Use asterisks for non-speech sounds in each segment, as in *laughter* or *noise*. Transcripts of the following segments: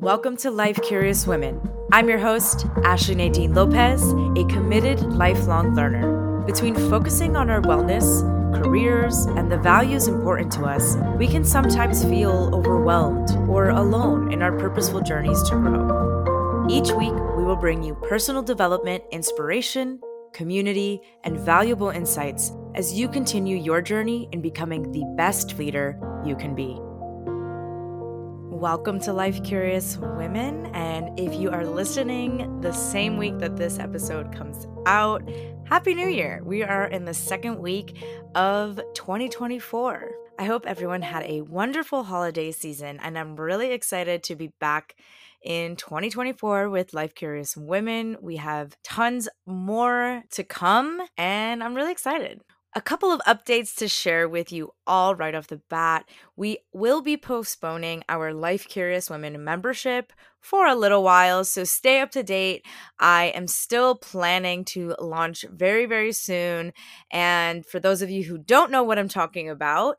Welcome to Life Curious Women. I'm your host, Ashley Nadine Lopez, a committed lifelong learner. Between focusing on our wellness, careers, and the values important to us, we can sometimes feel overwhelmed or alone in our purposeful journeys to grow. Each week, we will bring you personal development, inspiration, community, and valuable insights as you continue your journey in becoming the best leader you can be. Welcome to Life Curious Women. And if you are listening the same week that this episode comes out, Happy New Year! We are in the second week of 2024. I hope everyone had a wonderful holiday season, and I'm really excited to be back in 2024 with Life Curious Women. We have tons more to come, and I'm really excited. A couple of updates to share with you all right off the bat. We will be postponing our Life Curious Women membership for a little while, so stay up to date. I am still planning to launch very, very soon. And for those of you who don't know what I'm talking about,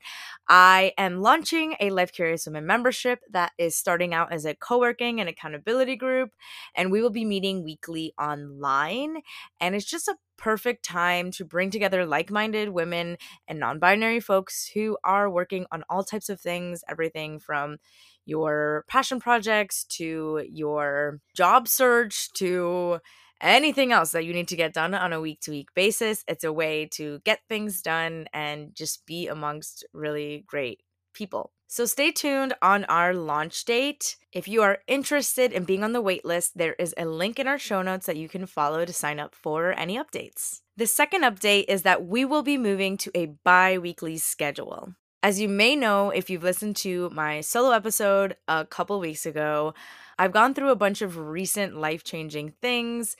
I am launching a Life Curious Women membership that is starting out as a co working and accountability group. And we will be meeting weekly online. And it's just a perfect time to bring together like minded women and non binary folks who are working on all types of things everything from your passion projects to your job search to anything else that you need to get done on a week to week basis. It's a way to get things done and just be amongst really great people. So stay tuned on our launch date. If you are interested in being on the waitlist, there is a link in our show notes that you can follow to sign up for any updates. The second update is that we will be moving to a bi weekly schedule. As you may know, if you've listened to my solo episode a couple weeks ago, I've gone through a bunch of recent life changing things,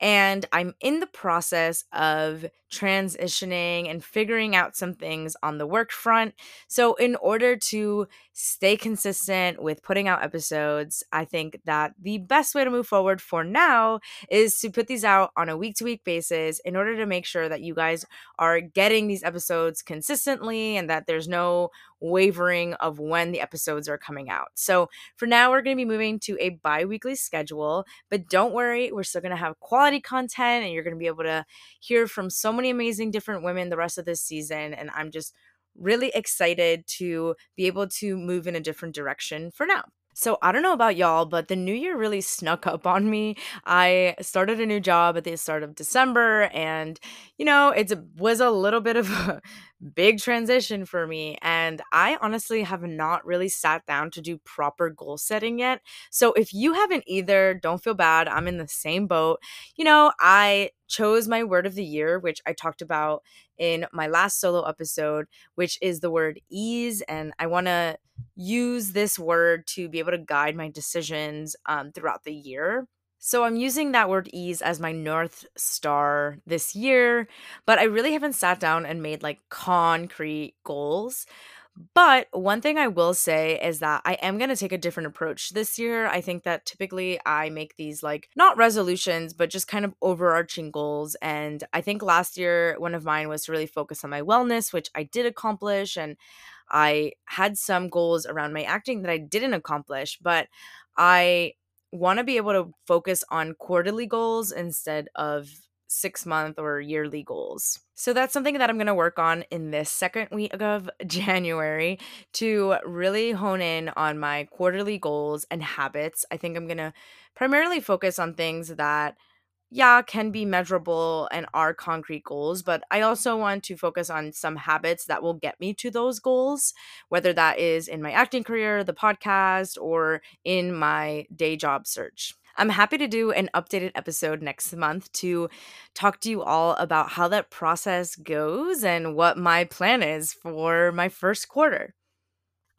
and I'm in the process of transitioning and figuring out some things on the work front. So, in order to stay consistent with putting out episodes, I think that the best way to move forward for now is to put these out on a week to week basis in order to make sure that you guys are getting these episodes consistently and that there's no wavering of when the episodes are coming out. So, for now, we're going to be moving to a bi weekly schedule, but don't worry, we're still going to have quality content and you're going to be able to hear from so many many amazing different women the rest of this season. And I'm just really excited to be able to move in a different direction for now. So I don't know about y'all, but the new year really snuck up on me. I started a new job at the start of December and you know, it was a little bit of a big transition for me and I honestly have not really sat down to do proper goal setting yet. So if you haven't either, don't feel bad. I'm in the same boat. You know, I chose my word of the year, which I talked about in my last solo episode, which is the word ease and I want to use this word to be able to guide my decisions um, throughout the year. So I'm using that word ease as my North Star this year, but I really haven't sat down and made like concrete goals. But one thing I will say is that I am going to take a different approach this year. I think that typically I make these like not resolutions, but just kind of overarching goals. And I think last year, one of mine was to really focus on my wellness, which I did accomplish. And I had some goals around my acting that I didn't accomplish, but I want to be able to focus on quarterly goals instead of six month or yearly goals. So that's something that I'm going to work on in this second week of *laughs* January to really hone in on my quarterly goals and habits. I think I'm going to primarily focus on things that yeah, can be measurable and are concrete goals, but I also want to focus on some habits that will get me to those goals, whether that is in my acting career, the podcast, or in my day job search. I'm happy to do an updated episode next month to talk to you all about how that process goes and what my plan is for my first quarter.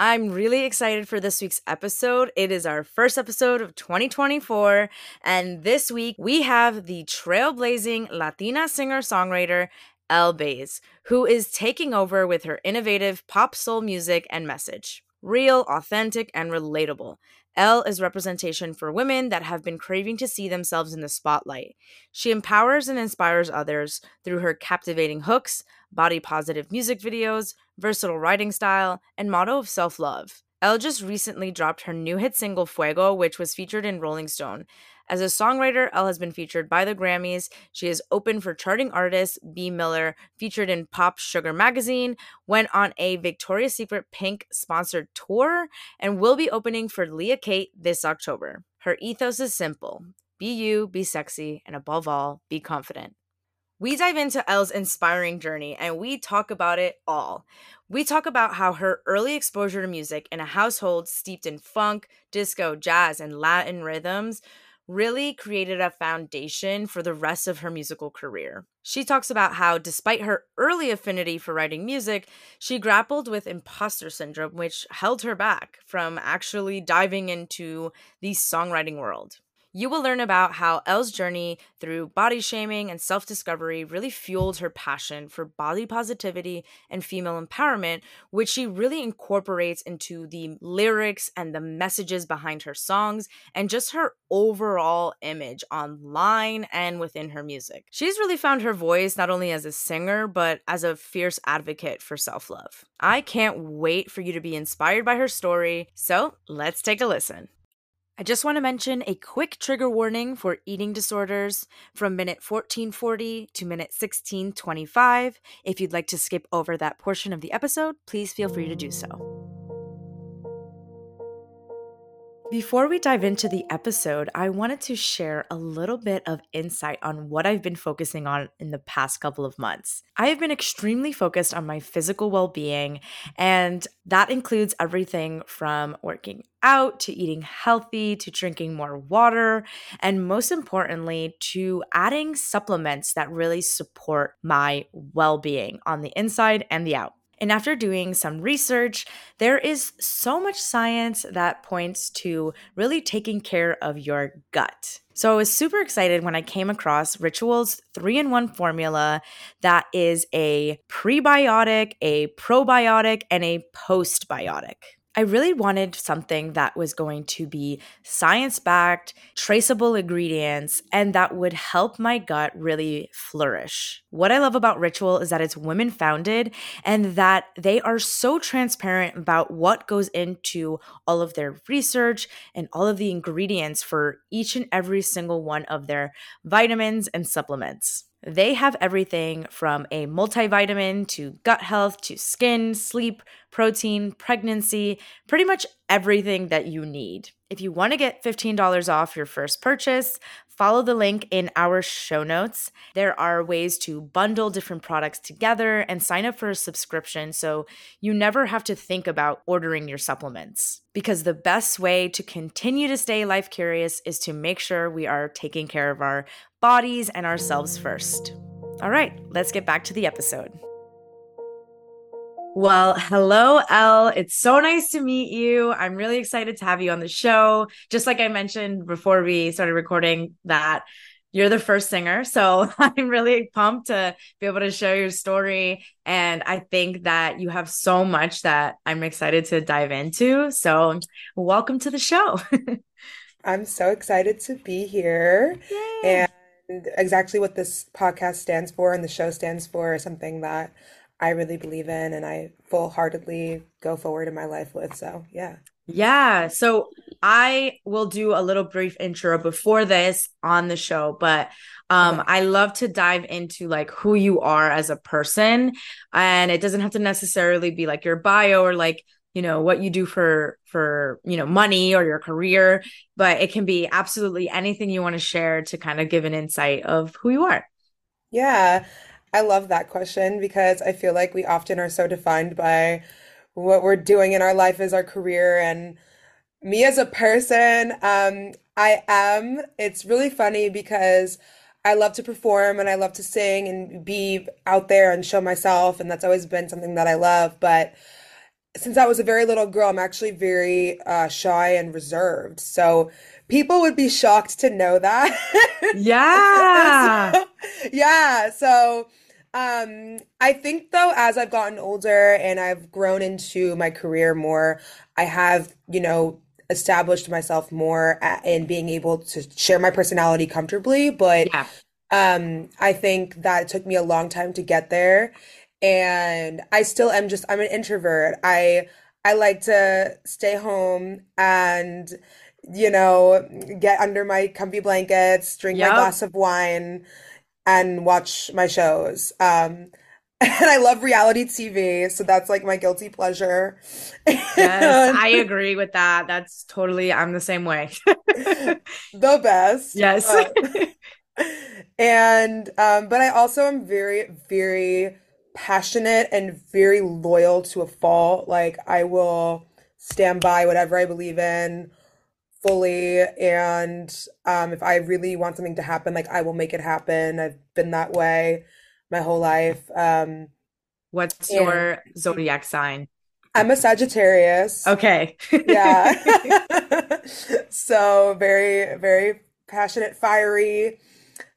I'm really excited for this week's episode. It is our first episode of 2024. And this week we have the trailblazing Latina singer songwriter Elle Baez, who is taking over with her innovative pop soul music and message. Real, authentic, and relatable. Elle is representation for women that have been craving to see themselves in the spotlight. She empowers and inspires others through her captivating hooks, body positive music videos, versatile writing style, and motto of self love. Elle just recently dropped her new hit single Fuego, which was featured in Rolling Stone. As a songwriter, Elle has been featured by the Grammys. She is open for charting artist Bea Miller, featured in Pop Sugar magazine, went on a Victoria's Secret Pink sponsored tour, and will be opening for Leah Kate this October. Her ethos is simple be you, be sexy, and above all, be confident. We dive into Elle's inspiring journey and we talk about it all. We talk about how her early exposure to music in a household steeped in funk, disco, jazz, and Latin rhythms really created a foundation for the rest of her musical career. She talks about how, despite her early affinity for writing music, she grappled with imposter syndrome, which held her back from actually diving into the songwriting world. You will learn about how Elle's journey through body shaming and self discovery really fueled her passion for body positivity and female empowerment, which she really incorporates into the lyrics and the messages behind her songs and just her overall image online and within her music. She's really found her voice not only as a singer, but as a fierce advocate for self love. I can't wait for you to be inspired by her story, so let's take a listen. I just want to mention a quick trigger warning for eating disorders from minute 1440 to minute 1625. If you'd like to skip over that portion of the episode, please feel free to do so. Before we dive into the episode, I wanted to share a little bit of insight on what I've been focusing on in the past couple of months. I have been extremely focused on my physical well being, and that includes everything from working out to eating healthy to drinking more water, and most importantly, to adding supplements that really support my well being on the inside and the out. And after doing some research, there is so much science that points to really taking care of your gut. So I was super excited when I came across Ritual's three in one formula that is a prebiotic, a probiotic, and a postbiotic. I really wanted something that was going to be science backed, traceable ingredients, and that would help my gut really flourish. What I love about Ritual is that it's women founded and that they are so transparent about what goes into all of their research and all of the ingredients for each and every single one of their vitamins and supplements. They have everything from a multivitamin to gut health to skin, sleep, protein, pregnancy, pretty much everything that you need. If you want to get $15 off your first purchase, follow the link in our show notes. There are ways to bundle different products together and sign up for a subscription so you never have to think about ordering your supplements. Because the best way to continue to stay life curious is to make sure we are taking care of our bodies and ourselves first. All right, let's get back to the episode. Well, hello, Elle. It's so nice to meet you. I'm really excited to have you on the show. Just like I mentioned before we started recording, that you're the first singer. So *laughs* I'm really pumped to be able to share your story. And I think that you have so much that I'm excited to dive into. So welcome to the show. *laughs* I'm so excited to be here. Yay. And exactly what this podcast stands for and the show stands for is something that I really believe in and I full heartedly go forward in my life with. So, yeah. Yeah. So I will do a little brief intro before this on the show, but um okay. I love to dive into like who you are as a person and it doesn't have to necessarily be like your bio or like you know what you do for for you know money or your career but it can be absolutely anything you want to share to kind of give an insight of who you are yeah I love that question because I feel like we often are so defined by what we're doing in our life as our career and me as a person um I am. It's really funny because I love to perform and I love to sing and be out there and show myself and that's always been something that I love but since I was a very little girl I'm actually very uh, shy and reserved so people would be shocked to know that. *laughs* Yeah. *laughs* So, yeah so um, I think though, as I've gotten older and I've grown into my career more, I have, you know, established myself more at, in being able to share my personality comfortably. But yeah. um, I think that it took me a long time to get there. And I still am just, I'm an introvert. I, I like to stay home and, you know, get under my comfy blankets, drink my glass of wine, and watch my shows. Um, *laughs* and I love reality TV, so that's like my guilty pleasure. Yes, *laughs* I agree with that. That's totally, I'm the same way. *laughs* the best. Yes. Uh, and um, but I also am very, very passionate and very loyal to a fault. Like I will stand by whatever I believe in fully. And um, if I really want something to happen, like I will make it happen. I've been that way my whole life. Um, What's your zodiac sign? I'm a Sagittarius. Okay. Yeah. *laughs* *laughs* So very, very passionate, fiery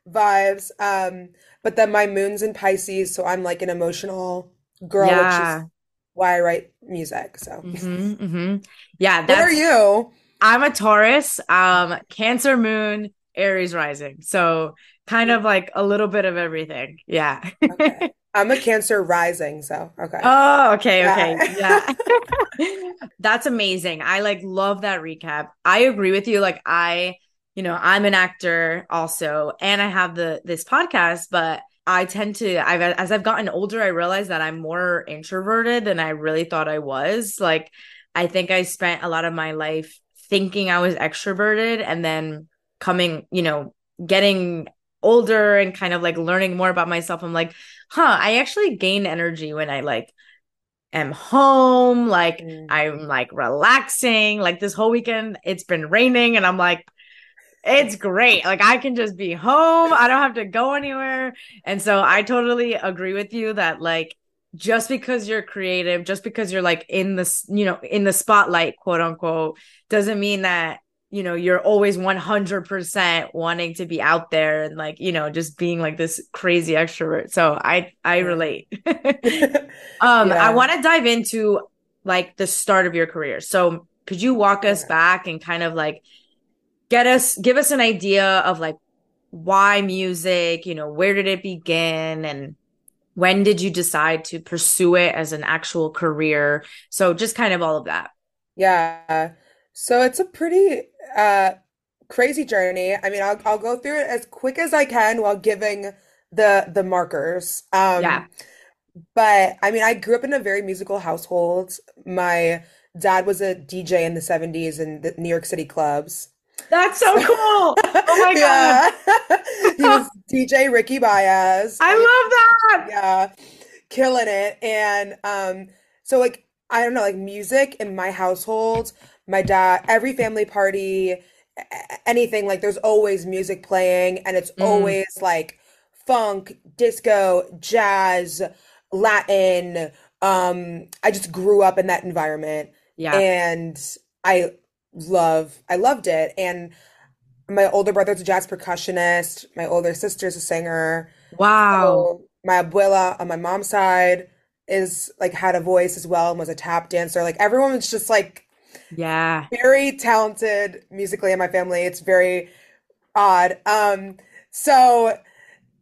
vibes. Um, but then my moon's in Pisces, so I'm like an emotional girl, which is Yeah. why I write music. So hmm hmm Yeah, what are you? I'm a Taurus, um, Cancer moon, Aries rising. So kind of like a little bit of everything. Yeah. Okay. *laughs* I'm a Cancer rising, so okay. Oh, okay, okay. Yeah. Yeah. *laughs* *laughs* That's amazing. I like love that recap. I agree with you. Like I, you know, I'm an actor also, and I have the this podcast, but I tend to I've as I've gotten older, I realize that I'm more introverted than I really thought I was. Like I think I spent a lot of my life thinking I was extroverted and then coming, you know, getting older and kind of like learning more about myself. I'm like, huh, I actually gain energy when I like am home, like Mm. I'm like relaxing. Like this whole weekend, it's been raining, and I'm like, it's great. Like I can just be home. I don't have to go anywhere. And so I totally agree with you that like just because you're creative, just because you're like in this, you know, in the spotlight, quote unquote, doesn't mean that you know you're always 100% wanting to be out there and like you know just being like this crazy extrovert. So i i relate. *laughs* *laughs* Um i want to dive into like the start of your career. So could you walk us Okay. back and kind of like get us give us an idea of like why music you know where did it begin and when did you decide to pursue it as an actual career so just kind of all of that Yeah. So it's a pretty uh crazy journey. I mean, I'll I'll go through it as quick as I can while giving the the markers. yeah Um, but I mean, I grew up in a very musical household. My dad was a DJ in the 70s in the New York City clubs. That's so cool oh my *laughs* god Yeah. *laughs* He was DJ Ricky Baez. I love that. Yeah, killing it. And um, so like I don't know, like music in my household, my dad, every family party, anything, like there's always music playing, and it's Mm, always like funk, disco, jazz, Latin. Um, I just grew up in that environment, yeah. and I love, I loved it. And my older brother's a jazz percussionist, my older sister's a singer. Wow. So my abuela on my mom's side is like had a voice as well and was a tap dancer. Like everyone was just like Yeah. very talented musically in my family. It's very odd. Um, so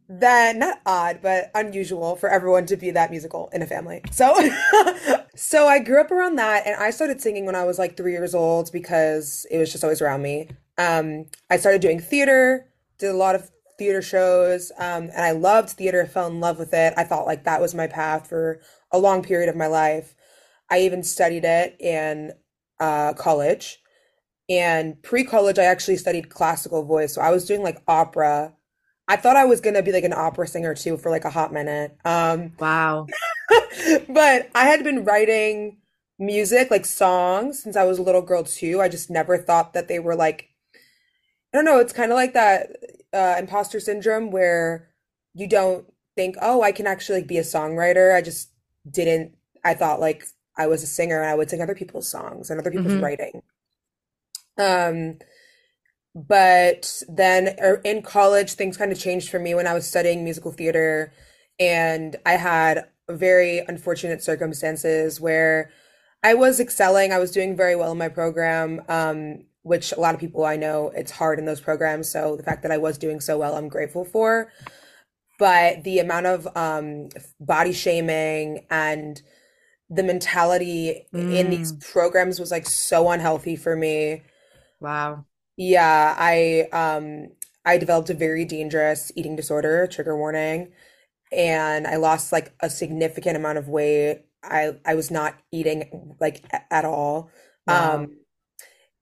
then not odd, but unusual for everyone to be that musical in a family. So *laughs* so I grew up around that and I started singing when I was like three years old because it was just always around me. Um, I started doing theater, did a lot of theater shows, um, and I loved theater, fell in love with it. I thought like that was my path for a long period of my life. I even studied it in uh, college. And pre-college, I actually studied classical voice. So I was doing like opera. I thought I was gonna be like an opera singer too for like a hot minute. Um, Wow. *laughs* but I had been writing music, like songs, since I was a little girl too. I just never thought that they were like, I don't know, it's kind of like that uh, imposter syndrome where you don't think, oh, I can actually like be a songwriter. I just didn't. I thought like I was a singer and I would sing other people's songs and other people's hmm writing. Um, but then er, in college, things kind of changed for me when I was studying musical theater, and I had very unfortunate circumstances where I was excelling. I was doing very well in my program, um, which a lot of people I know it's hard in those programs. So the fact that I was doing so well, I'm grateful for. But the amount of um, body shaming and the mentality in these Mm, programs was like so unhealthy for me. wow. Yeah, I um I developed a very dangerous eating disorder, trigger warning, and I lost like a significant amount of weight. I I was not eating like a- at all. Wow. Um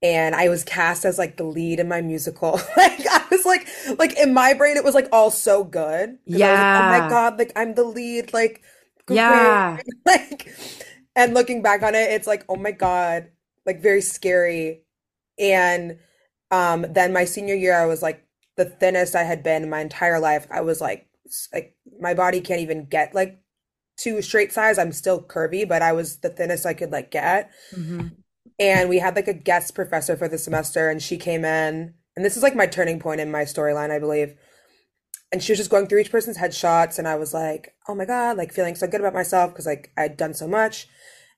and I was cast as like the lead in my musical. *laughs* Like I was like like in my brain it was like all so good was like, "Oh my Yeah. God, like I'm the lead, like great." Yeah. *laughs* Like and looking back on it, it's like, "Oh my God, like very scary." And um, then my senior year, I was like the thinnest I had been in my entire life. I was like, like my body can't even get like to straight size. I'm still curvy, but I was the thinnest I could like get. hmm And we had like a guest professor for the semester, and she came in, and this is like my turning point in my storyline, I believe. And she was just going through each person's headshots, and I was like, oh my God, like feeling so good about myself because like I'd done so much.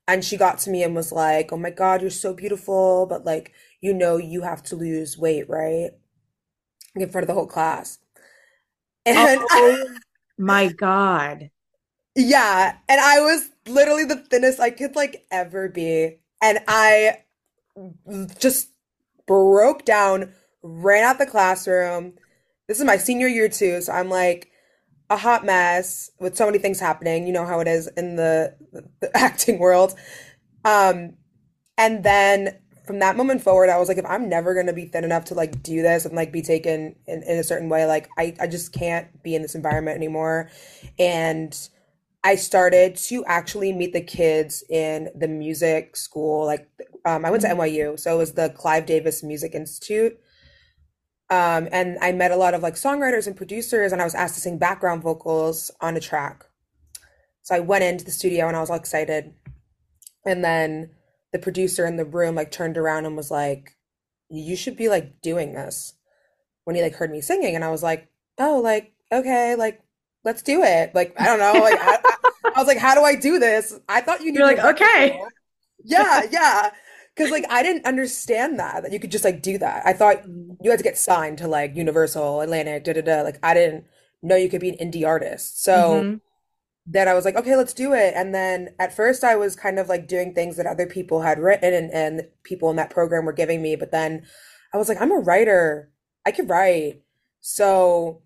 And she got to me and was like, oh my God, you're so beautiful, but like, you know, you have to lose weight, right? In front of the whole class. And Oh my God. yeah, and I was literally the thinnest I could like ever be. And I just broke down, ran out the classroom. This is my senior year too, so I'm like a hot mess with so many things happening. You know how it is in the, the *laughs* acting world. Um, and then from that moment forward, I was like, if I'm never gonna be thin enough to like do this and like be taken in, in a certain way, like I, I just can't be in this environment anymore. And I started to actually meet the kids in the music school. Like, um, I went to Mhm. NYU, so it was the Clive Davis Music Institute. Um, and I met a lot of like songwriters and producers, and I was asked to sing background vocals on a track. So I went into the studio and I was all excited. And then the producer in the room like turned around and was like, "You should be like doing this." When he like heard me singing, and I was like, "Oh, like okay, like let's do it." Like I don't know, like I, I, I was like, "How do I do this?" I thought you knew You're like, okay. Yeah, yeah. Because like I didn't understand that that you could just like do that. I thought you had to get signed to like Universal, Atlantic, da da da. Like I didn't know you could be an indie artist. So hmm then I was like, okay, let's do it. And then at first I was kind of like doing things that other people had written and, and people in that program were giving me. But then I was like, I'm a writer. I could write. So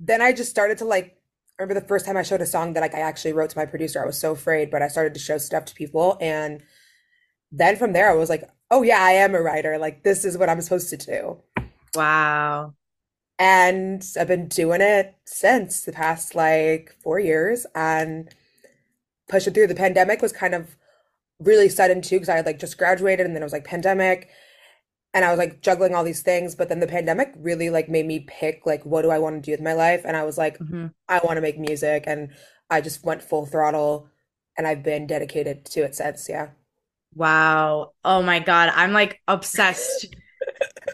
then I just started to like, I remember the first time I showed a song that like I actually wrote to my producer. I was so afraid, but I started to show stuff to people. And then from there I was like, oh yeah, I am a writer. Like this is what I'm supposed to do. Wow. And I've been doing it since the past like four years and pushing through. The pandemic was kind of really sudden too, because I had like just graduated and then it was like pandemic and I was like juggling all these things. But then the pandemic really like made me pick like what do I want to do with my life? And I was like, hmm I want to make music and I just went full throttle and I've been dedicated to it since. Yeah. Wow. Oh my God. I'm like obsessed.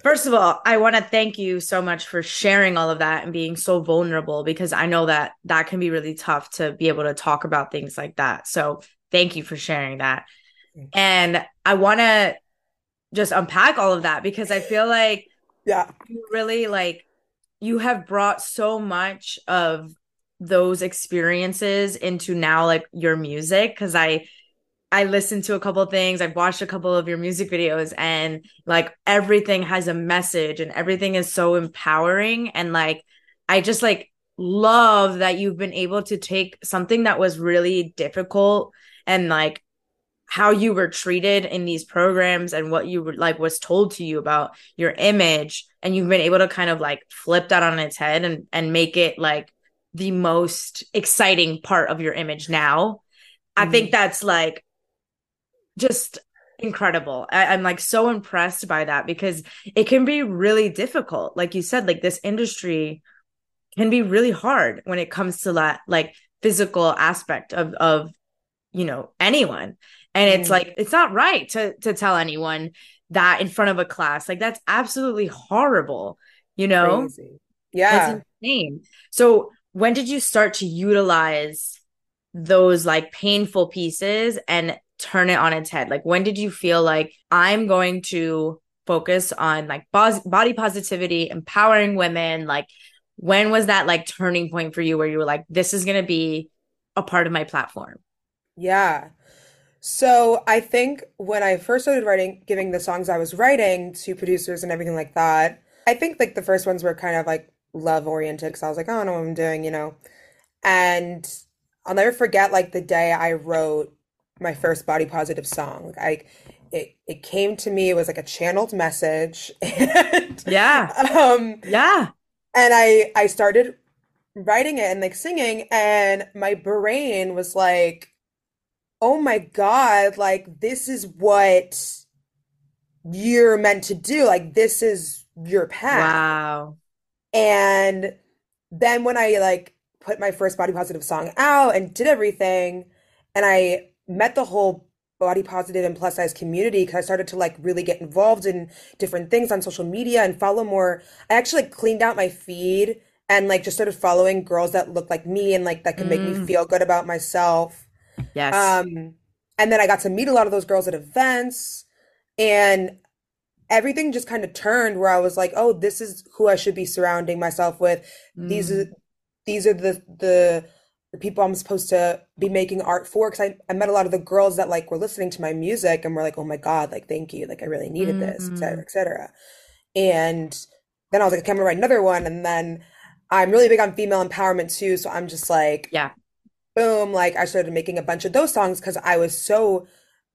First of all, I want to thank you so much for sharing all of that and being so vulnerable because I know that that can be really tough to be able to talk about things like that. So thank you for sharing that. And I want to just unpack all of that because I feel like Yeah. you really like you have brought so much of those experiences into now like your music because I I listened to a couple of things, I've watched a couple of your music videos and like everything has a message and everything is so empowering. And like I just like love that you've been able to take something that was really difficult and like how you were treated in these programs and what you were like was told to you about your image. And you've been able to kind of like flip that on its head and and make it like the most exciting part of your image now. I think Mhm. that's like just incredible. I, i'm like so impressed by that because it can be really difficult. Like you said like this industry can be really hard when it comes to that like physical aspect of of you know anyone. And it's like it's not right to to tell anyone that in front of a class. Like that's absolutely horrible you know? Crazy. that's Yeah. insane. So when did you start to utilize those like painful pieces and turn it on its head like when did you feel like i'm going to focus on like body positivity empowering women like when was that like turning point for you where you were like this is going to be a part of my platform Yeah. So I think when I first started writing, giving the songs I was writing to producers and everything like that, I think like the first ones were kind of like love oriented because I was like, oh, I don't know what I'm doing, you know. And I'll never forget like the day I wrote my first body positive song. I it it came to me, it was like a channeled message *laughs* and Yeah. um Yeah. and I I started writing it and like singing and my brain was like, "Oh my God, like this is what you're meant to do. Like this is your path." Wow. And then when I like put my first body positive song out and did everything, and I met the whole body positive and plus size community because I started to like really get involved in different things on social media and follow more. I actually like cleaned out my feed and like just started following girls that look like me and like that could make me Mm, feel good about myself. yes. Um, and then I got to meet a lot of those girls at events and everything just kind of turned where I was like, oh, this is who I should be surrounding myself with. These are Mm, these are the the, the people I'm supposed to be making art for. Because I, I met a lot of the girls that like were listening to my music and were like, oh my God, like thank you. Like I really needed this, et cetera, mm, et cetera. And then I was like, okay, I'm gonna write another one. And then I'm really big on female empowerment too. So I'm just like, yeah. boom, like I started making a bunch of those songs because I was so,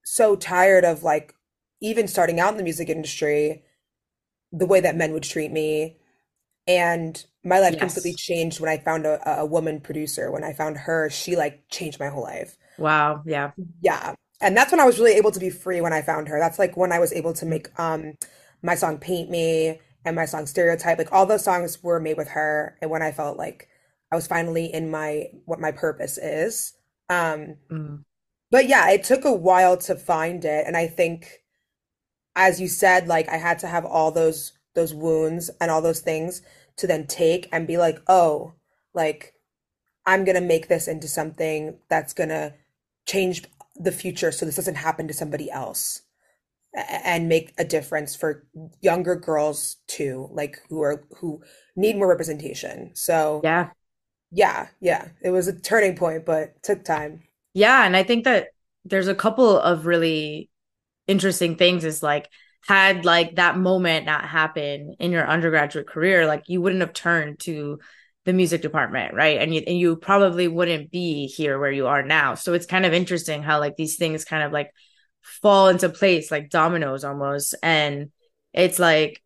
so tired of like even starting out in the music industry, the way that men would treat me. And my life completely changed when I found a, a woman producer. When I found her, she like changed my whole life. Wow. Yeah. Yeah. And that's when I was really able to be free when I found her. That's like when I was able to make um my song Paint Me and my song Stereotype. Like all those songs were made with her and when I felt like I was finally in my what my purpose is. Um mm. but yeah, it took a while to find it and I think as you said like I had to have all those those wounds and all those things to then take and be like, "Oh, like I'm gonna make this into something that's gonna change the future so this doesn't happen to somebody else and make a difference for younger girls too, like who are who need more representation. So Yeah. yeah, yeah, it was a turning point, but took time. Yeah. And I think that there's a couple of really interesting things is like had like that moment not happen in your undergraduate career, like you wouldn't have turned to the music department, right? And you and you probably wouldn't be here where you are now. So it's kind of interesting how like these things kind of like fall into place like dominoes almost. And it's like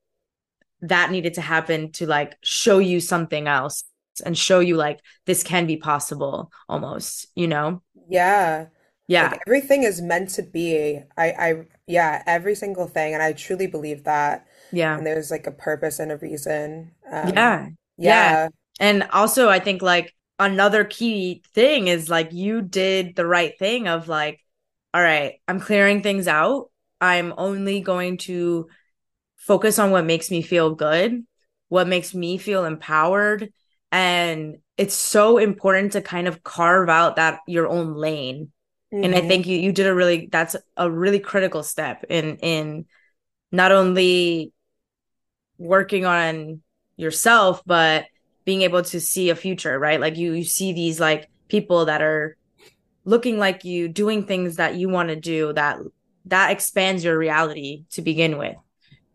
that needed to happen to like show you something else and show you like this can be possible almost, you know? Yeah, Yeah. like everything is meant to be. I, I, yeah, every single thing, and I truly believe that. Yeah. And there's like a purpose and a reason. Um, Yeah. Yeah. yeah, And also, I think like another key thing is like you did the right thing of like, all right, I'm clearing things out. I'm only going to focus on what makes me feel good, what makes me feel empowered. And it's so important to kind of carve out that your own lane. And I hmm think you you did a really that's a really critical step in in not only working on yourself, but being able to see a future, right? Like you you see these like people that are looking like you, doing things that you want to do that that expands your reality to begin with.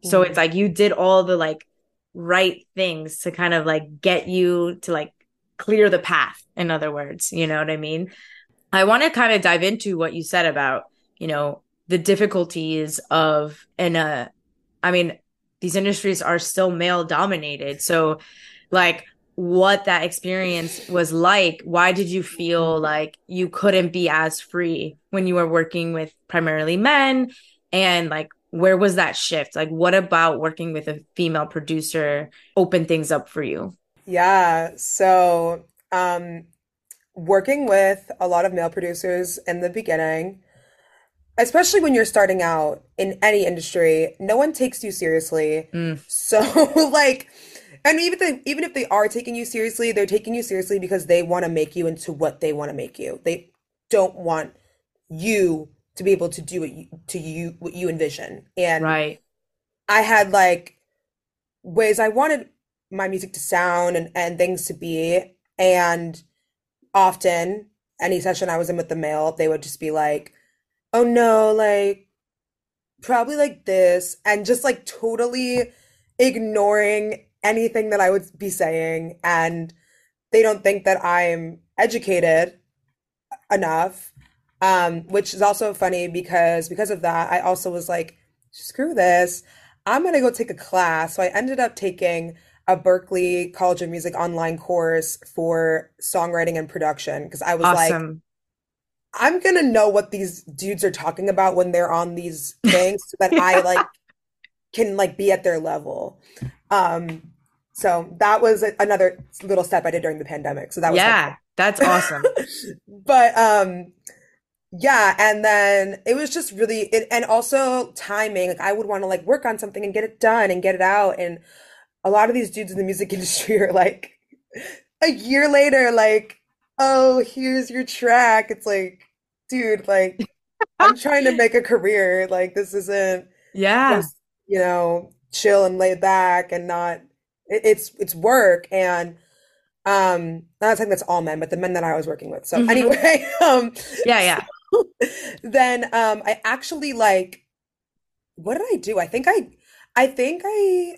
So it's like you did all the like right things to kind of like get you to like clear the path, in other words, you know what I mean? I want to kind of dive into what you said about, you know, the difficulties of in a I mean, these industries are still male dominated. So like what that experience was like, why did you feel like you couldn't be as free when you were working with primarily men? And like where was that shift? Like what about working with a female producer opened things up for you? Yeah. So, um, working with a lot of male producers in the beginning, especially when you're starting out in any industry, no one takes you seriously. Mm, So, *laughs* like, and even if even if they are taking you seriously, they're taking you seriously because they want to make you into what they want to make you. They don't want you to be able to do what you, to you what you envision. And right. I had like ways I wanted my music to sound and, and things to be. And often, any session I was in with the male, they would just be like, oh no, like probably like this, and just like totally ignoring anything that I would be saying. And they don't think that I'm educated enough. Um, which is also funny because because of that, I also was like, screw this. I'm gonna go take a class. So I ended up taking a Berklee College of Music online course for songwriting and production because I was like, I'm gonna know what these dudes are talking about when they're on these *laughs* things so that I *laughs* like can like be at their level. Um, so that was another little step I did during the pandemic. So that was Yeah, helpful. that's awesome. *laughs* But um yeah, and then it was just really it, and also timing. Like I would want to like work on something and get it done and get it out. And a lot of these dudes in the music *laughs* industry are like a year later, like, oh, here's your track. It's like, dude, like *laughs* I'm trying to make a career. Like this isn't Yeah. just, you know, chill and lay back and not it, it's it's work and um not saying that's all men, but the men that I was working with. So hmm anyway, *laughs* um Yeah, yeah. then um I actually like what did I do? I think I I think I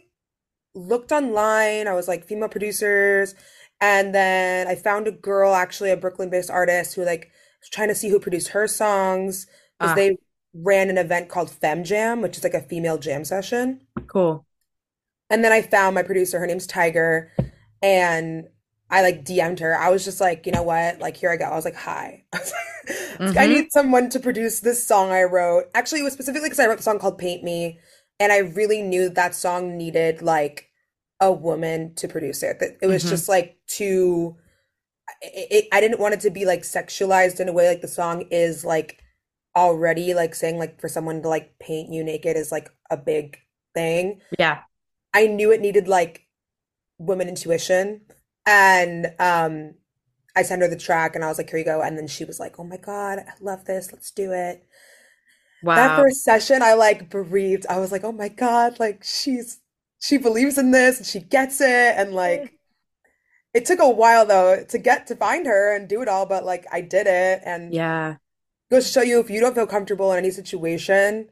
looked online. I was like female producers and then I found a girl actually a Brooklyn-based artist who like was trying to see who produced her songs because Ah, they ran an event called Fem Jam, which is like a female jam session. cool. And then I found my producer, her name's Tiger, and I like DM'd her. I was just like, you know what? Like, here I go. I was like, hi. *laughs* I was like, I need someone to produce this song I wrote. Actually, it was specifically because I wrote a song called Paint Me, and I really knew that song needed like a woman to produce it. That it was hmm just like too, it, it, I didn't want it to be like sexualized in a way like the song is like already like saying like for someone to like paint you naked is like a big thing. Yeah. I knew it needed like women intuition. And um I sent her the track and I was like, here you go. And then she was like, oh my God, I love this. Let's do it. That first session, I like breathed. I was like, oh my God, like she's she believes in this and she gets it. And like *laughs* it took a while though to get to find her and do it all, but like I did it. And Yeah. goes to show you if you don't feel comfortable in any situation,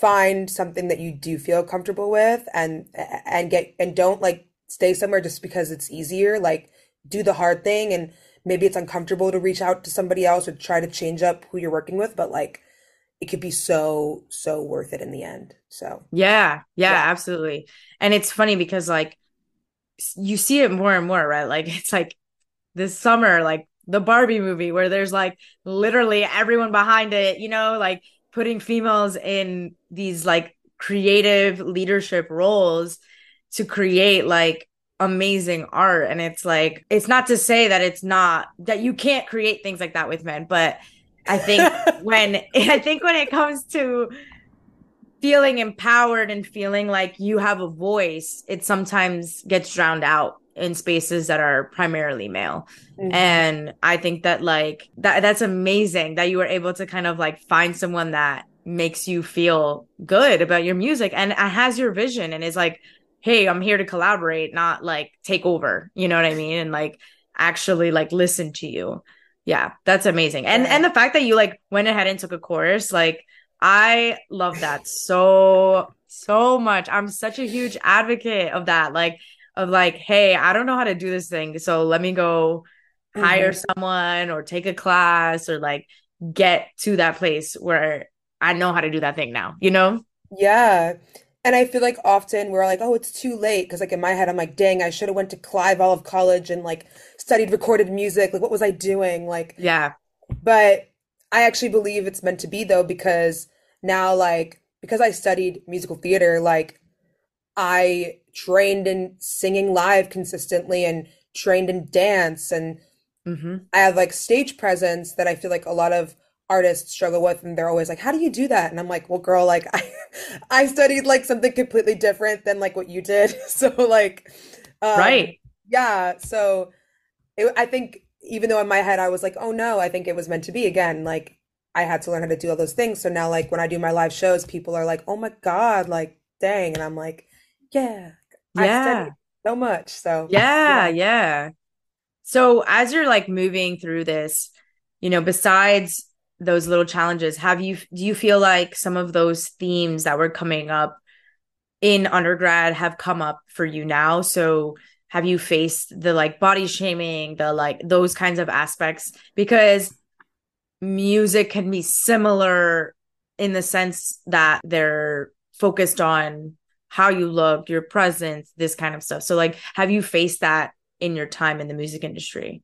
find something that you do feel comfortable with and and get and don't like stay somewhere just because it's easier. Like do the hard thing and maybe it's uncomfortable to reach out to somebody else or try to change up who you're working with, but like it could be so, so worth it in the end. So Yeah. Yeah, yeah. absolutely. And it's funny because like you see it more and more, right? *laughs* Like it's like this summer, like the Barbie movie, where there's like literally everyone behind it, you know, like putting females in these like creative leadership roles to create like amazing art. And it's like, it's not to say that it's not that you can't create things like that with men, but I think when *laughs* I think when it comes to feeling empowered and feeling like you have a voice, it sometimes gets drowned out in spaces that are primarily male. hmm And I think that like that that's amazing that you were able to kind of like find someone that makes you feel good about your music and has your vision and is like, hey, I'm here to collaborate, not like take over. You know what I mean? And like actually like listen to you. Yeah, that's amazing. And Yeah. and the fact that you like went ahead and took a course, like I love that so so much. I'm such a huge advocate of that. Like of like, hey, I don't know how to do this thing, so let me go hire hmm someone or take a class or like get to that place where I know how to do that thing now, you know? Yeah. And I feel like often we're like, oh, it's too late. Because like in my head, I'm like, dang, I should have went to Clive all of college and like studied recorded music. Like, what was I doing? Like, Yeah. but I actually believe it's meant to be though, because now like because I studied musical theater, like I trained in singing live consistently and trained in dance and hmm I have like stage presence that I feel like a lot of artists struggle with, and they're always like, "How do you do that?" And I'm like, "Well, girl, like I, *laughs* I studied like something completely different than like what you did." *laughs* So like, um, Right. yeah. So it, I think even though in my head I was like, "Oh no," I think it was meant to be. Again, like I had to learn how to do all those things. So now, like when I do my live shows, people are like, "Oh my God, like dang," and I'm like, "Yeah, I Yeah. so much." So Yeah. yeah. Yeah. So as you're like moving through this, you know, besides those little challenges have you do you feel like some of those themes that were coming up in undergrad have come up for you now so have you faced the like body shaming the like those kinds of aspects? Because music can be similar in the sense that they're focused on how you look your presence this kind of stuff. So like have you faced that in your time in the music industry?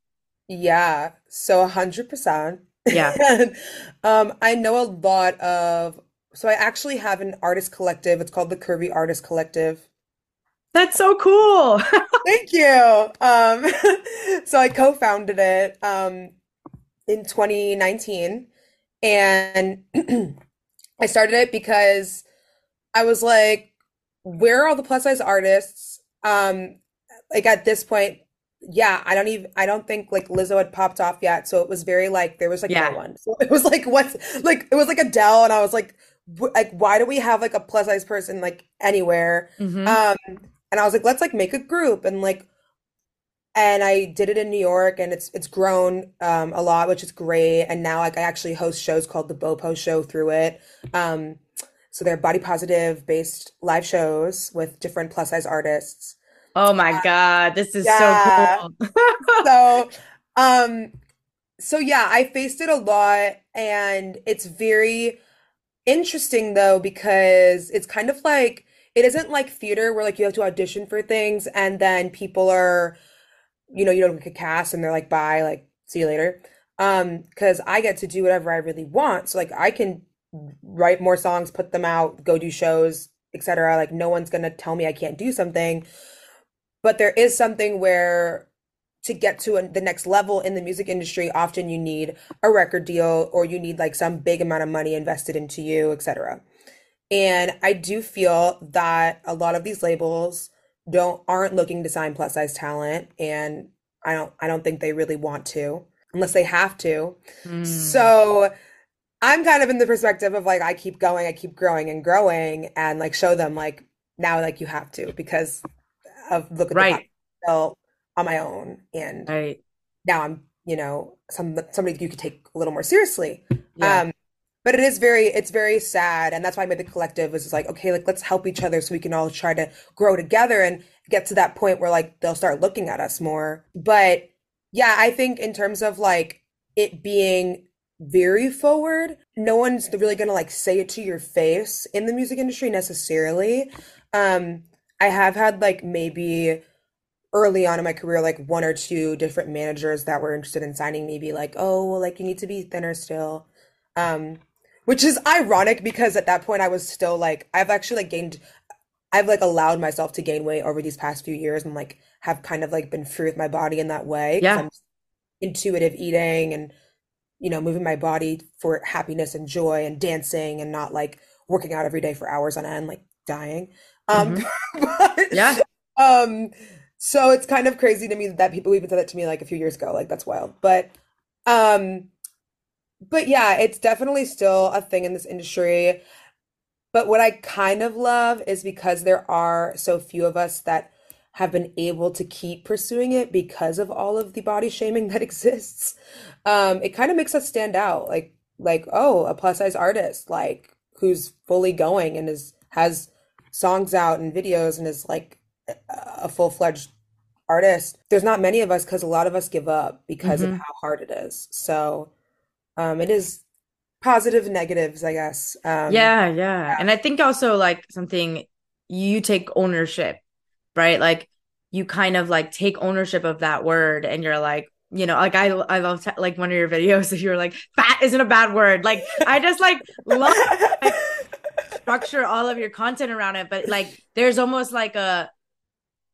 Yeah. So 100% yeah. *laughs* Um i know a lot of so i actually have an artist collective. It's called the curvy artist collective that's so cool. *laughs* Thank you. Um, *laughs* so I co-founded it um, in 2019, and *clears throat* I started it because I was like, "Where are all the plus size artists?" Um, like at this point, yeah, I don't even I don't think like Lizzo had popped off yet, so it was very like there was like yeah. no one. So it was like what's like it was like Adele, and I was like, like why do we have like a plus size person like anywhere? Mm-hmm. Um, and I was like, let's like make a group and like and I did it in New York and it's it's grown um, a lot, which is great. And now like I actually host shows called the Bopo Show through it. Um, so they're body positive based live shows with different plus size artists. Oh my uh, god, this is yeah. so cool. *laughs* so um so yeah, I faced it a lot and it's very interesting though because it's kind of like it isn't like theater where like you have to audition for things and then people are you know you don't get cast and they're like bye like see you later. Um because i get to do whatever i really want. So like i can write more songs put them out go do shows etc like no one's gonna tell me i can't do something. But there is something where to get to the next level in the music industry often you need a record deal or you need like some big amount of money invested into you etc and I do feel that a lot of these labels don't aren't looking to sign plus size talent and I don't I don't think they really want to unless they have to. Mm. So I'm kind of in the perspective of like I keep going, I keep growing and growing and like show them like now like you have to because of look at right. the on my own and right. now I'm, you know, some somebody you could take a little more seriously. Yeah. Um but it is very it's very sad and that's why i made the collective was like okay like let's help each other so we can all try to grow together and get to that point where like they'll start looking at us more. But yeah i think in terms of like it being very forward no one's really gonna like say it to your face in the music industry necessarily. Um i have had like maybe early on in my career like one or two different managers that were interested in signing me be like oh well like you need to be thinner still. Um which is ironic because at that point I was still like I've actually like gained I've like allowed myself to gain weight over these past few years and like have kind of like been free with my body in that way. Yeah. intuitive eating and you know moving my body for happiness and joy and dancing and not like working out every day for hours on end like dying. Um mm-hmm. *laughs* but, yeah. Um so it's kind of crazy to me that people even said that to me like a few years ago. Like that's wild. But um but yeah, it's definitely still a thing in this industry. But what I kind of love is because there are so few of us that have been able to keep pursuing it because of all of the body shaming *laughs* that exists. Um, it kind of makes us stand out. Like, like, oh, a plus size artist, like who's fully going and is has songs out and videos and is like a full fledged artist. There's not many of us because a lot of us give up because mm-hmm. of how hard it is. So um it is positive negatives i guess. Um yeah, yeah. yeah. And i think also like something you take ownership right? Like you kind of like take ownership of that word and you're like you know like i i love t- like one of your videos *laughs* you're like fat isn't a bad word. Like i just like love like, structure all of your content around it. But like there's almost like a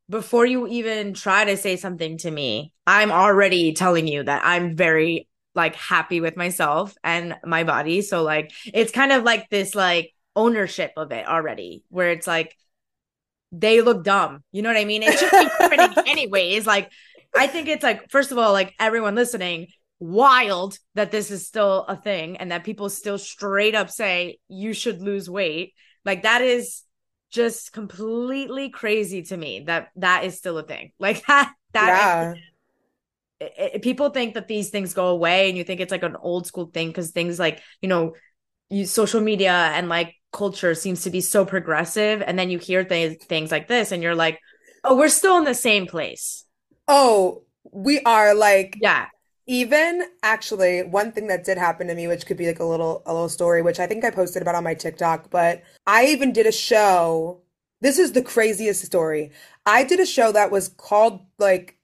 before you even try to say something to me i'm already telling you that i'm very like happy with myself and my body. So like it's kind of like this like ownership of it already, where it's like they look dumb. You know what I mean? It should be happening *laughs* anyways. Like I think it's like first of all, like everyone listening, wild that this is still a thing and that people still straight up say you should lose weight. Like that is just completely crazy to me that that is still a thing. Like *laughs* that that yeah. It, it, people think that these things go away and you think it's like an old school thing because things like you know you social media and like culture seems to be so progressive and then you hear th- things like this and you're like oh we're still in the same place. Oh we are like yeah. even actually one thing that did happen to me which could be like a little a little story which i think i posted about on my tiktok but i even did a show this is the craziest story. I did a show that was called like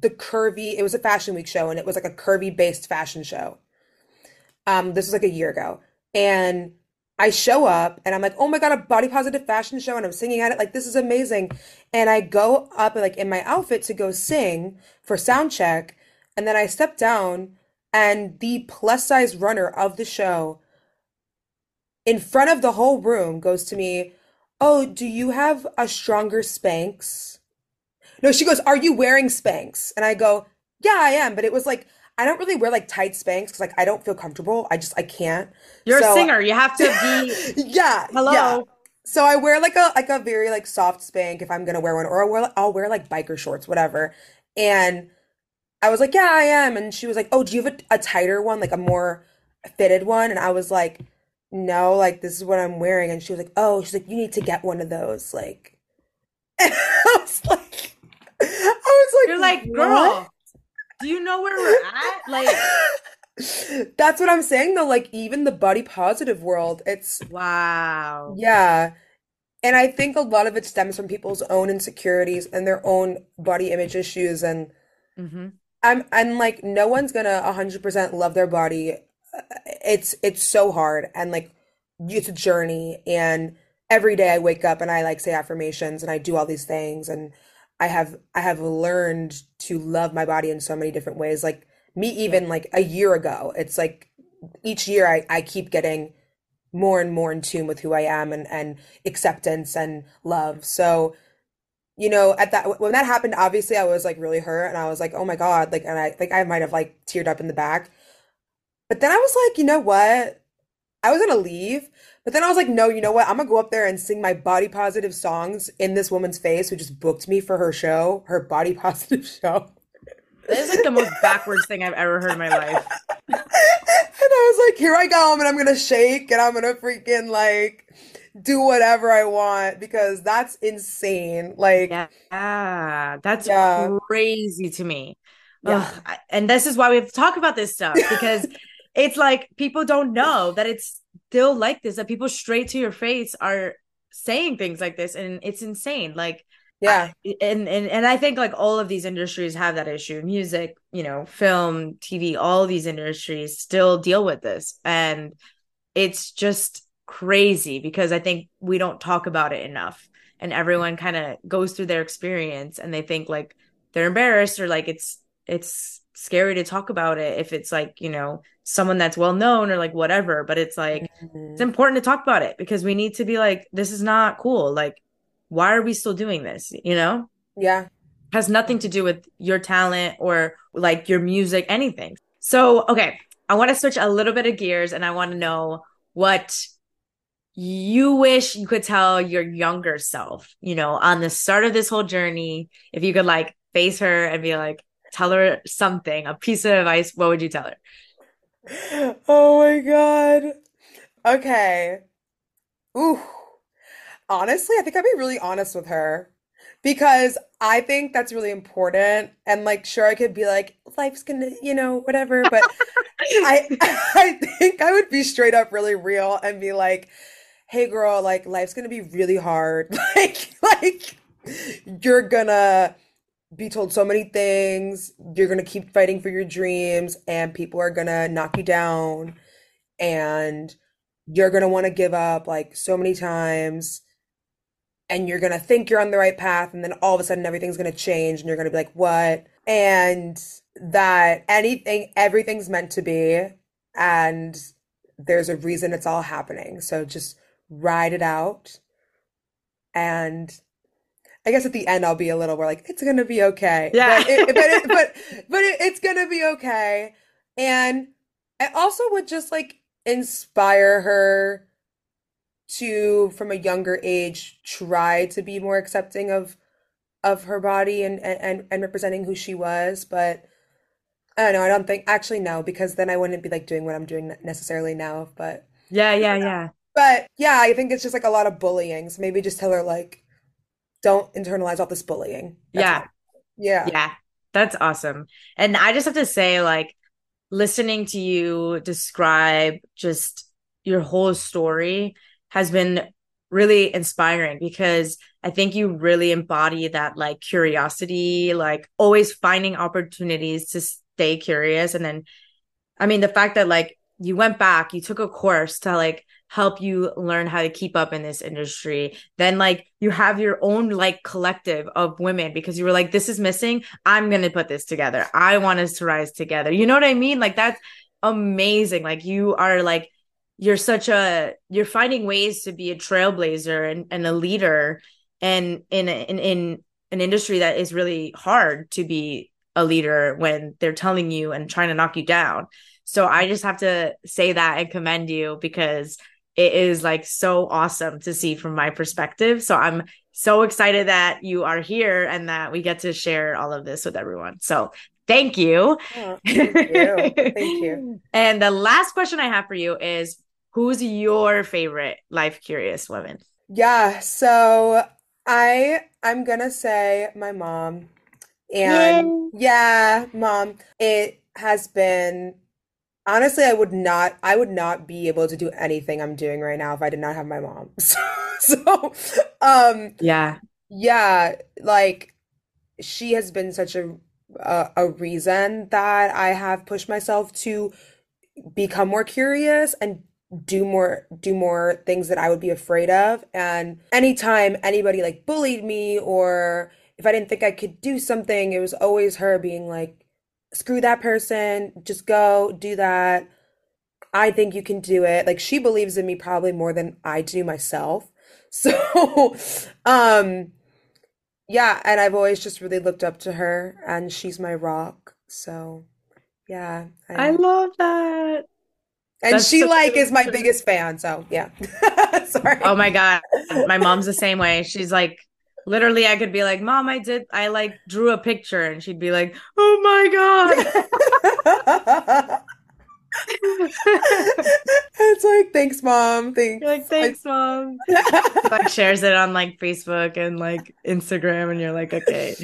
the curvy it was a fashion week show and it was like a curvy based fashion show um this was like a year ago and I show up and I'm like, oh my God, a body positive fashion show. And I'm singing at it. Like, this is amazing. And I go up like in my outfit to go sing for sound check. And then I step down and the plus size runner of the show in front of the whole room goes to me, oh, do you have a stronger Spanx? No, she goes, are you wearing Spanx? And I go, yeah, I am. But it was like, I don't really wear like tight Spanx because like I don't feel comfortable. I just I can't. You're so, a singer. You have to be. *laughs* yeah. Hello. Yeah. So I wear like a like a very like soft spank if I'm gonna wear one, or I'll wear, I'll wear like biker shorts, whatever. And I was like, yeah, I am. And she was like, oh, do you have a, a tighter one, like a more fitted one? And I was like, no, like this is what I'm wearing. And she was like, oh, she's like, you need to get one of those, like. *laughs* And I was like, I was like, you're like, girl, do you know where we're at? Like *laughs* That's what I'm saying though. Like even the body positive world, it's wow. Yeah. And I think a lot of it stems from people's own insecurities and their own body image issues and mm-hmm. I'm I'm like no one's gonna 100% love their body. It's it's so hard and like it's a journey and every day I wake up and I like say affirmations and I do all these things and I have I have learned to love my body in so many different ways. Like me even like a year ago, it's like each year I, I keep getting more and more in tune with who I am and, and acceptance and love. So, you know, at that when that happened, obviously I was like really hurt and I was like, oh my God, like and I like I might have like teared up in the back. But then I was like, you know what? I was gonna leave, but then I was like, no, you know what? I'm gonna go up there and sing my body positive songs in this woman's face who just booked me for her show, her body *laughs* positive show. This is like the most backwards thing I've ever heard in my life. *laughs* and I was like, here I come, and I'm gonna shake and I'm gonna freaking like do whatever I want because that's insane. Like, yeah, that's yeah. crazy to me. Yeah. Ugh. And this is why we have to talk about this stuff because *laughs* it's like people don't know that it's still like this that people straight to your face are saying things like this and it's insane like yeah. I, and, and and i think like all of these industries have that issue music you know film tv all these industries still deal with this and it's just crazy because i think we don't talk about it enough and everyone kind of goes through their experience and they think like they're embarrassed or like it's it's scary to talk about it if it's like you know someone that's well known or like whatever but it's like mm-hmm. it's important to talk about it because we need to be like this is not cool. Like why are we still doing this you know? Yeah. Has nothing to do with your talent or like your music anything. So okay i want to switch a little bit of gears and i want to know what you wish you could tell your younger self you know on the start of this whole journey if you could like face her and be like tell her something, a piece of advice, what would you tell her? Oh my God. Okay. Ooh. Honestly, I think I'd be really honest with her because I think that's really important. And like, sure, I could be like, life's gonna, you know, whatever. But *laughs* I, *laughs* I think I would be straight up really real and be like, hey, girl, like, life's gonna be really hard. *laughs* like, like, you're gonna be told so many things. You're going to keep fighting for your dreams, and people are going to knock you down, and you're going to want to give up like so many times. And you're going to think you're on the right path, and then all of a sudden everything's going to change, and you're going to be like, what? And that anything, everything's meant to be, and there's a reason it's all happening. So just ride it out and I guess at the end I'll be a little more like it's gonna be okay. Yeah, but it, but it, *laughs* but, but it, it's gonna be okay. And I also would just like inspire her to, from a younger age, try to be more accepting of of her body and and and representing who she was. But I don't know. I don't think actually no, because then I wouldn't be like doing what I'm doing necessarily now. But Yeah, yeah, yeah. but yeah, I think it's just like a lot of bullying. So maybe just tell her like, don't internalize all this bullying. That's Yeah. Yeah. Yeah. That's awesome. And I just have to say, like, listening to you describe just your whole story has been really inspiring because I think you really embody that like curiosity, like always finding opportunities to stay curious. And then, I mean, the fact that like you went back, you took a course to like help you learn how to keep up in this industry. Then like you have your own like collective of women because you were like, this is missing. I'm going to put this together. I want us to rise together. You know what I mean? Like that's amazing. Like you are like, you're such a, you're finding ways to be a trailblazer and, and a leader and in, in, in an industry that is really hard to be a leader when they're telling you and trying to knock you down. So I just have to say that and commend you because it is like so awesome to see from my perspective. So I'm so excited that you are here and that we get to share all of this with everyone. So thank you. Oh, thank you. Thank you. *laughs* and the last question I have for you is who's your favorite life curious woman? Yeah, so I I'm gonna say my mom. And Yay. yeah, mom, it has been honestly I would not I would not be able to do anything I'm doing right now if I did not have my mom. *laughs* So, so um Yeah. yeah, like she has been such a a, a reason that I have pushed myself to become more curious and do more do more things that I would be afraid of. And anytime anybody like bullied me or if I didn't think I could do something, it was always her being like, screw that person, just go do that. I think you can do it. Like she believes in me probably more than I do myself. *laughs* So, um, yeah, and I've always just really looked up to her and she's my rock. So, yeah, I I love that. and That's she so like is my biggest fan, so yeah. *laughs* Sorry. Oh my God. My mom's the same way. She's like, literally, I could be like, Mom, I did, I like drew a picture. And she'd be like, Oh my God. *laughs* It's like, thanks, mom. You're like, Thanks. thanks, Mom. Like, shares it on like Facebook and like Instagram. And you're like, okay.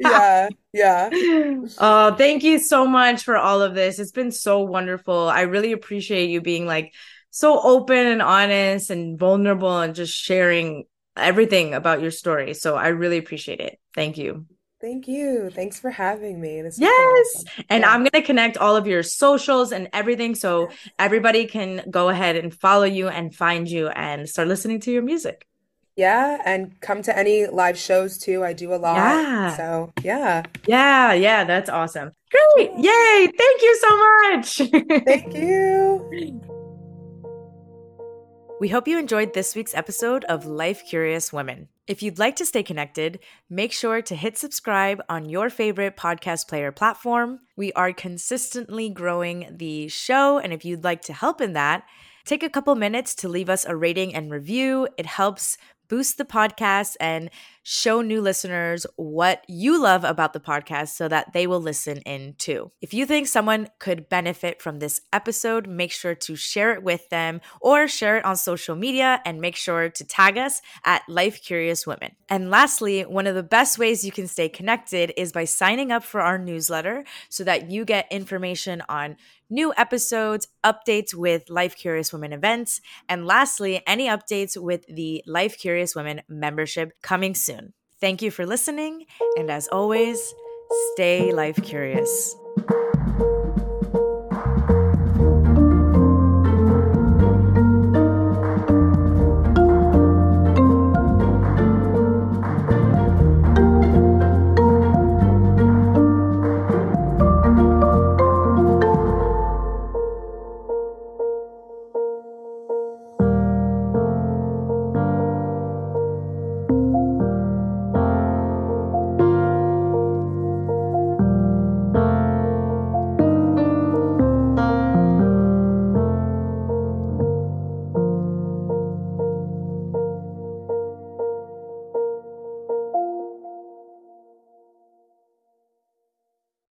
Yeah, yeah. *laughs* Oh, thank you so much for all of this. It's been so wonderful. I really appreciate you being like so open and honest and vulnerable and just sharing everything about your story. So I really appreciate it. Thank you. Thank you. Thanks for having me. This Yes. awesome. And Yeah. I'm going to connect all of your socials and everything so everybody can go ahead and follow you and find you and start listening to your music. Yeah, and come to any live shows too. I do a lot. Yeah. So, yeah. Yeah. Yeah. That's awesome. Great. Yay. Thank you so much. *laughs* Thank you. We hope you enjoyed this week's episode of Life Curious Women. If you'd like to stay connected, make sure to hit subscribe on your favorite podcast player platform. We are consistently growing the show, and if you'd like to help in that, take a couple minutes to leave us a rating and review. It helps boost the podcast and show new listeners what you love about the podcast so that they will listen in too. If you think someone could benefit from this episode, make sure to share it with them or share it on social media and make sure to tag us at Life Curious Women. And lastly, one of the best ways you can stay connected is by signing up for our newsletter so that you get information on new episodes, updates with Life Curious Women events, and lastly, any updates with the Life Curious Women membership coming soon. Thank you for listening, and as always, stay life curious.